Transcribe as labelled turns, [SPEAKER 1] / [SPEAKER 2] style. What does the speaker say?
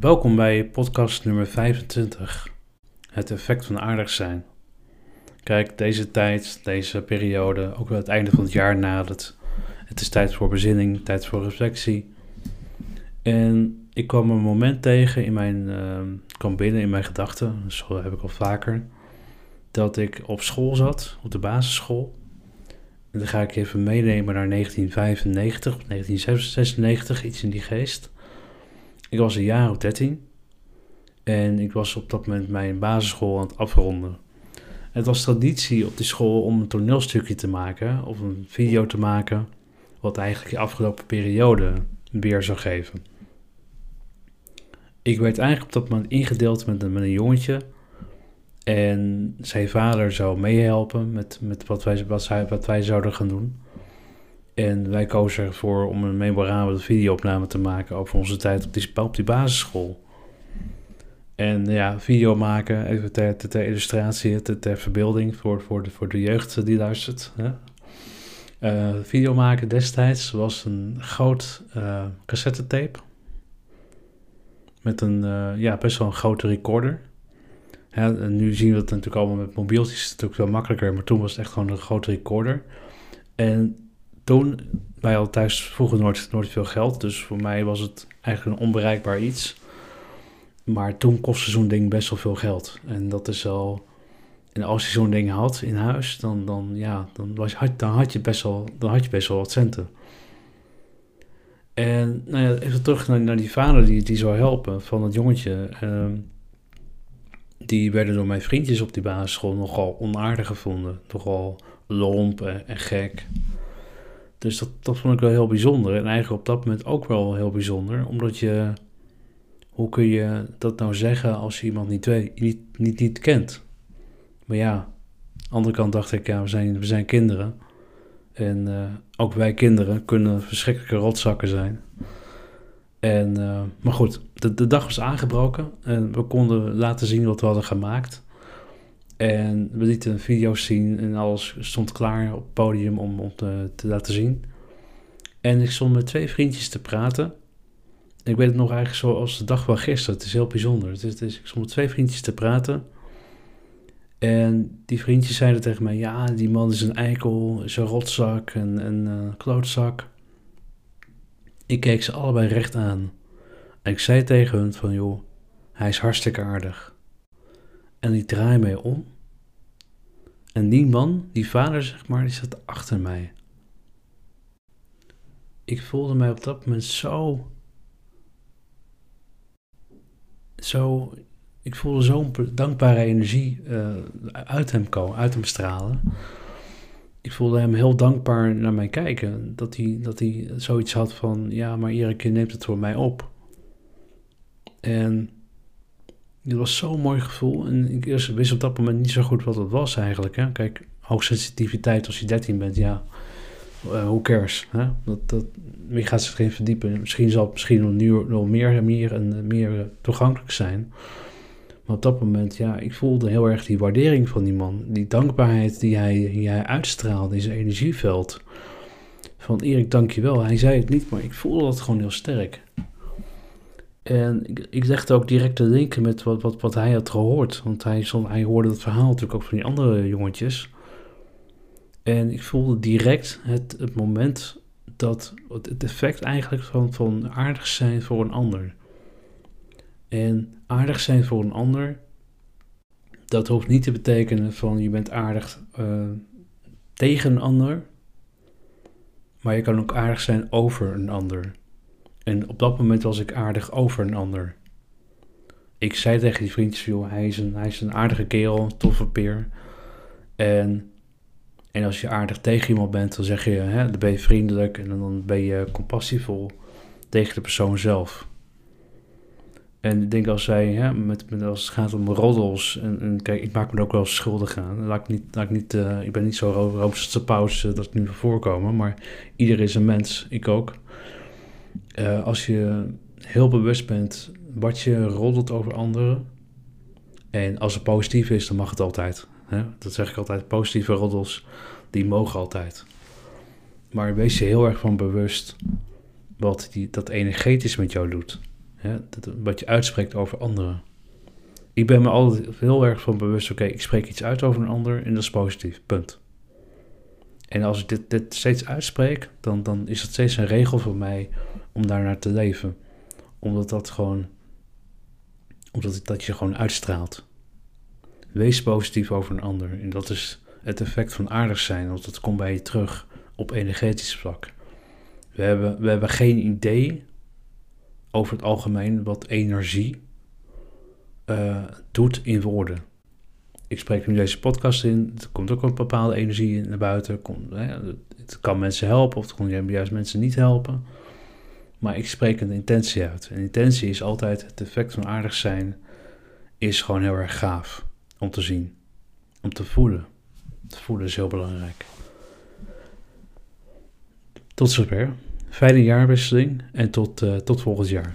[SPEAKER 1] Welkom bij podcast nummer 25. Het effect van aardig zijn. Kijk, deze tijd, deze periode, ook wel het einde van het jaar nadert. Het is tijd voor bezinning, tijd voor reflectie. En ik kwam een moment tegen in mijn, uh, kwam binnen in mijn gedachten, dat heb ik al vaker, dat ik op school zat, op de basisschool. En dan ga ik even meenemen naar 1995 of 1996, iets in die geest. Ik was een jaar of 13 en ik was op dat moment mijn basisschool aan het afronden. Het was traditie op die school om een toneelstukje te maken of een video te maken, wat eigenlijk de afgelopen periode weer zou geven. Ik werd eigenlijk op dat moment ingedeeld met een, met een jongetje. En zijn vader zou meehelpen met, met wat, wij, wat, wat wij zouden gaan doen. En wij kozen ervoor om een memorabele videoopname te maken over onze tijd op die, op die basisschool. En ja, video maken, even ter, illustratie, ter, ter, verbeelding voor, voor, de, voor de jeugd die luistert. Hè? Uh, video maken destijds was een groot uh, cassettetape. Met een uh, ja, best wel een grote recorder. en nu zien we het natuurlijk allemaal met mobieltjes, natuurlijk veel makkelijker. Maar toen was het echt gewoon een grote recorder. En toen, wij hadden thuis vroeger nooit, veel geld. Dus voor mij was het eigenlijk een onbereikbaar iets. Maar toen kostte zo'n ding best wel veel geld. En dat is al. En als je zo'n ding had in huis, dan, dan, ja, dan, was, dan, had je best wel, dan had je best wel wat centen. En nou ja, even terug naar, die vader die, die zou helpen van het jongetje. Uh, die werden door mijn vriendjes op die basisschool nogal onaardig gevonden. Nogal lomp en gek. Dus dat, dat vond ik wel heel bijzonder. En eigenlijk op dat moment ook wel heel bijzonder. Omdat je... Hoe kun je dat nou zeggen als je iemand niet, weet, niet, niet, niet kent? Maar ja, aan de andere kant dacht ik, ja, we zijn, we zijn kinderen. En uh, ook wij kinderen kunnen verschrikkelijke rotzakken zijn. En, uh, maar goed, de, de dag was aangebroken en we konden laten zien wat we hadden gemaakt. En we lieten video's zien en alles stond klaar op het podium om, om te, te, laten zien. En ik stond met twee vriendjes te praten. Ik weet het nog eigenlijk zoals de dag van gisteren. Het is heel bijzonder. Het is, ik stond met twee vriendjes te praten. En die vriendjes zeiden tegen mij: Ja, die man is een eikel, is een rotzak, een, een uh, klootzak. Ik keek ze allebei recht aan. En ik zei tegen hun: van, Joh, hij is hartstikke aardig. En ik draai mij om. En die man, die vader zeg maar, die zat achter mij. Ik voelde mij op dat moment zo. Zo ik voelde zo'n dankbare energie uh, uit hem komen, uit hem stralen. Ik voelde hem heel dankbaar naar mij kijken. Dat hij, dat hij zoiets had van, ja, maar Erik, je neemt het voor mij op. En het was zo'n mooi gevoel. En ik wist op dat moment niet zo goed wat het was eigenlijk. Hè? Kijk, hoogsensitiviteit als je 13 bent, ja, uh, who cares? Hè? Dat, dat, gaat zich verdiepen. Misschien zal het misschien nu, nog meer, meer, en meer toegankelijk zijn. Maar op dat moment, ja, ik voelde heel erg die waardering van die man. Die dankbaarheid die hij, die hij uitstraalde in zijn energieveld. Van Erik, dankjewel. Hij zei het niet, maar ik voelde dat gewoon heel sterk. En ik, ik legde ook direct te denken met wat, wat, wat hij had gehoord. Want hij, hij hoorde het verhaal natuurlijk ook van die andere jongetjes. En ik voelde direct het, het moment dat het effect eigenlijk van, van aardig zijn voor een ander. En aardig zijn voor een ander, dat hoeft niet te betekenen van je bent aardig uh, tegen een ander, maar je kan ook aardig zijn over een ander. En op dat moment was ik aardig over een ander. Ik zei tegen die vriendjes, joh, hij is een, hij is een aardige kerel, toffe peer. En, en als je aardig tegen iemand bent, dan zeg je, hè, dan ben je vriendelijk en dan ben je compassievol tegen de persoon zelf. En ik denk als zij, hè, met, met, als het gaat om roddels, en, en, kijk, ik maak me er ook wel schuldig aan. Laat ik, niet, laat ik, niet, uh, ik ben niet zo roomse paus uh, dat het nu voorkomen, maar ieder is een mens, ik ook. Uh, als je heel bewust bent wat je roddelt over anderen, en als het positief is, dan mag het altijd. Hè? Dat zeg ik altijd, positieve roddels, die mogen altijd. Maar wees je heel erg van bewust wat die, dat energetisch met jou doet Hè? Dat, wat je uitspreekt over anderen. Ik ben me altijd heel erg van bewust, oké, ik spreek iets uit over een ander en dat is positief, punt. En als ik dit, dit steeds uitspreek, dan, dan is het steeds een regel voor mij om daarnaar te leven. Omdat dat gewoon, omdat dat je gewoon uitstraalt. Wees positief over een ander. En dat is het effect van aardig zijn, want dat komt bij je terug op energetisch vlak. We hebben, we hebben geen idee over het algemeen wat energie uh, doet in woorden. Ik spreek nu deze podcast in, er komt ook een bepaalde energie naar buiten. Hè, het kan mensen helpen of het kan juist mensen niet helpen. Maar ik spreek een intentie uit. En intentie is altijd het effect van aardig zijn, is gewoon heel erg gaaf om te zien, om te voelen. Te voelen is heel belangrijk. Tot zover. Fijne jaarwisseling en tot, uh, tot volgend jaar.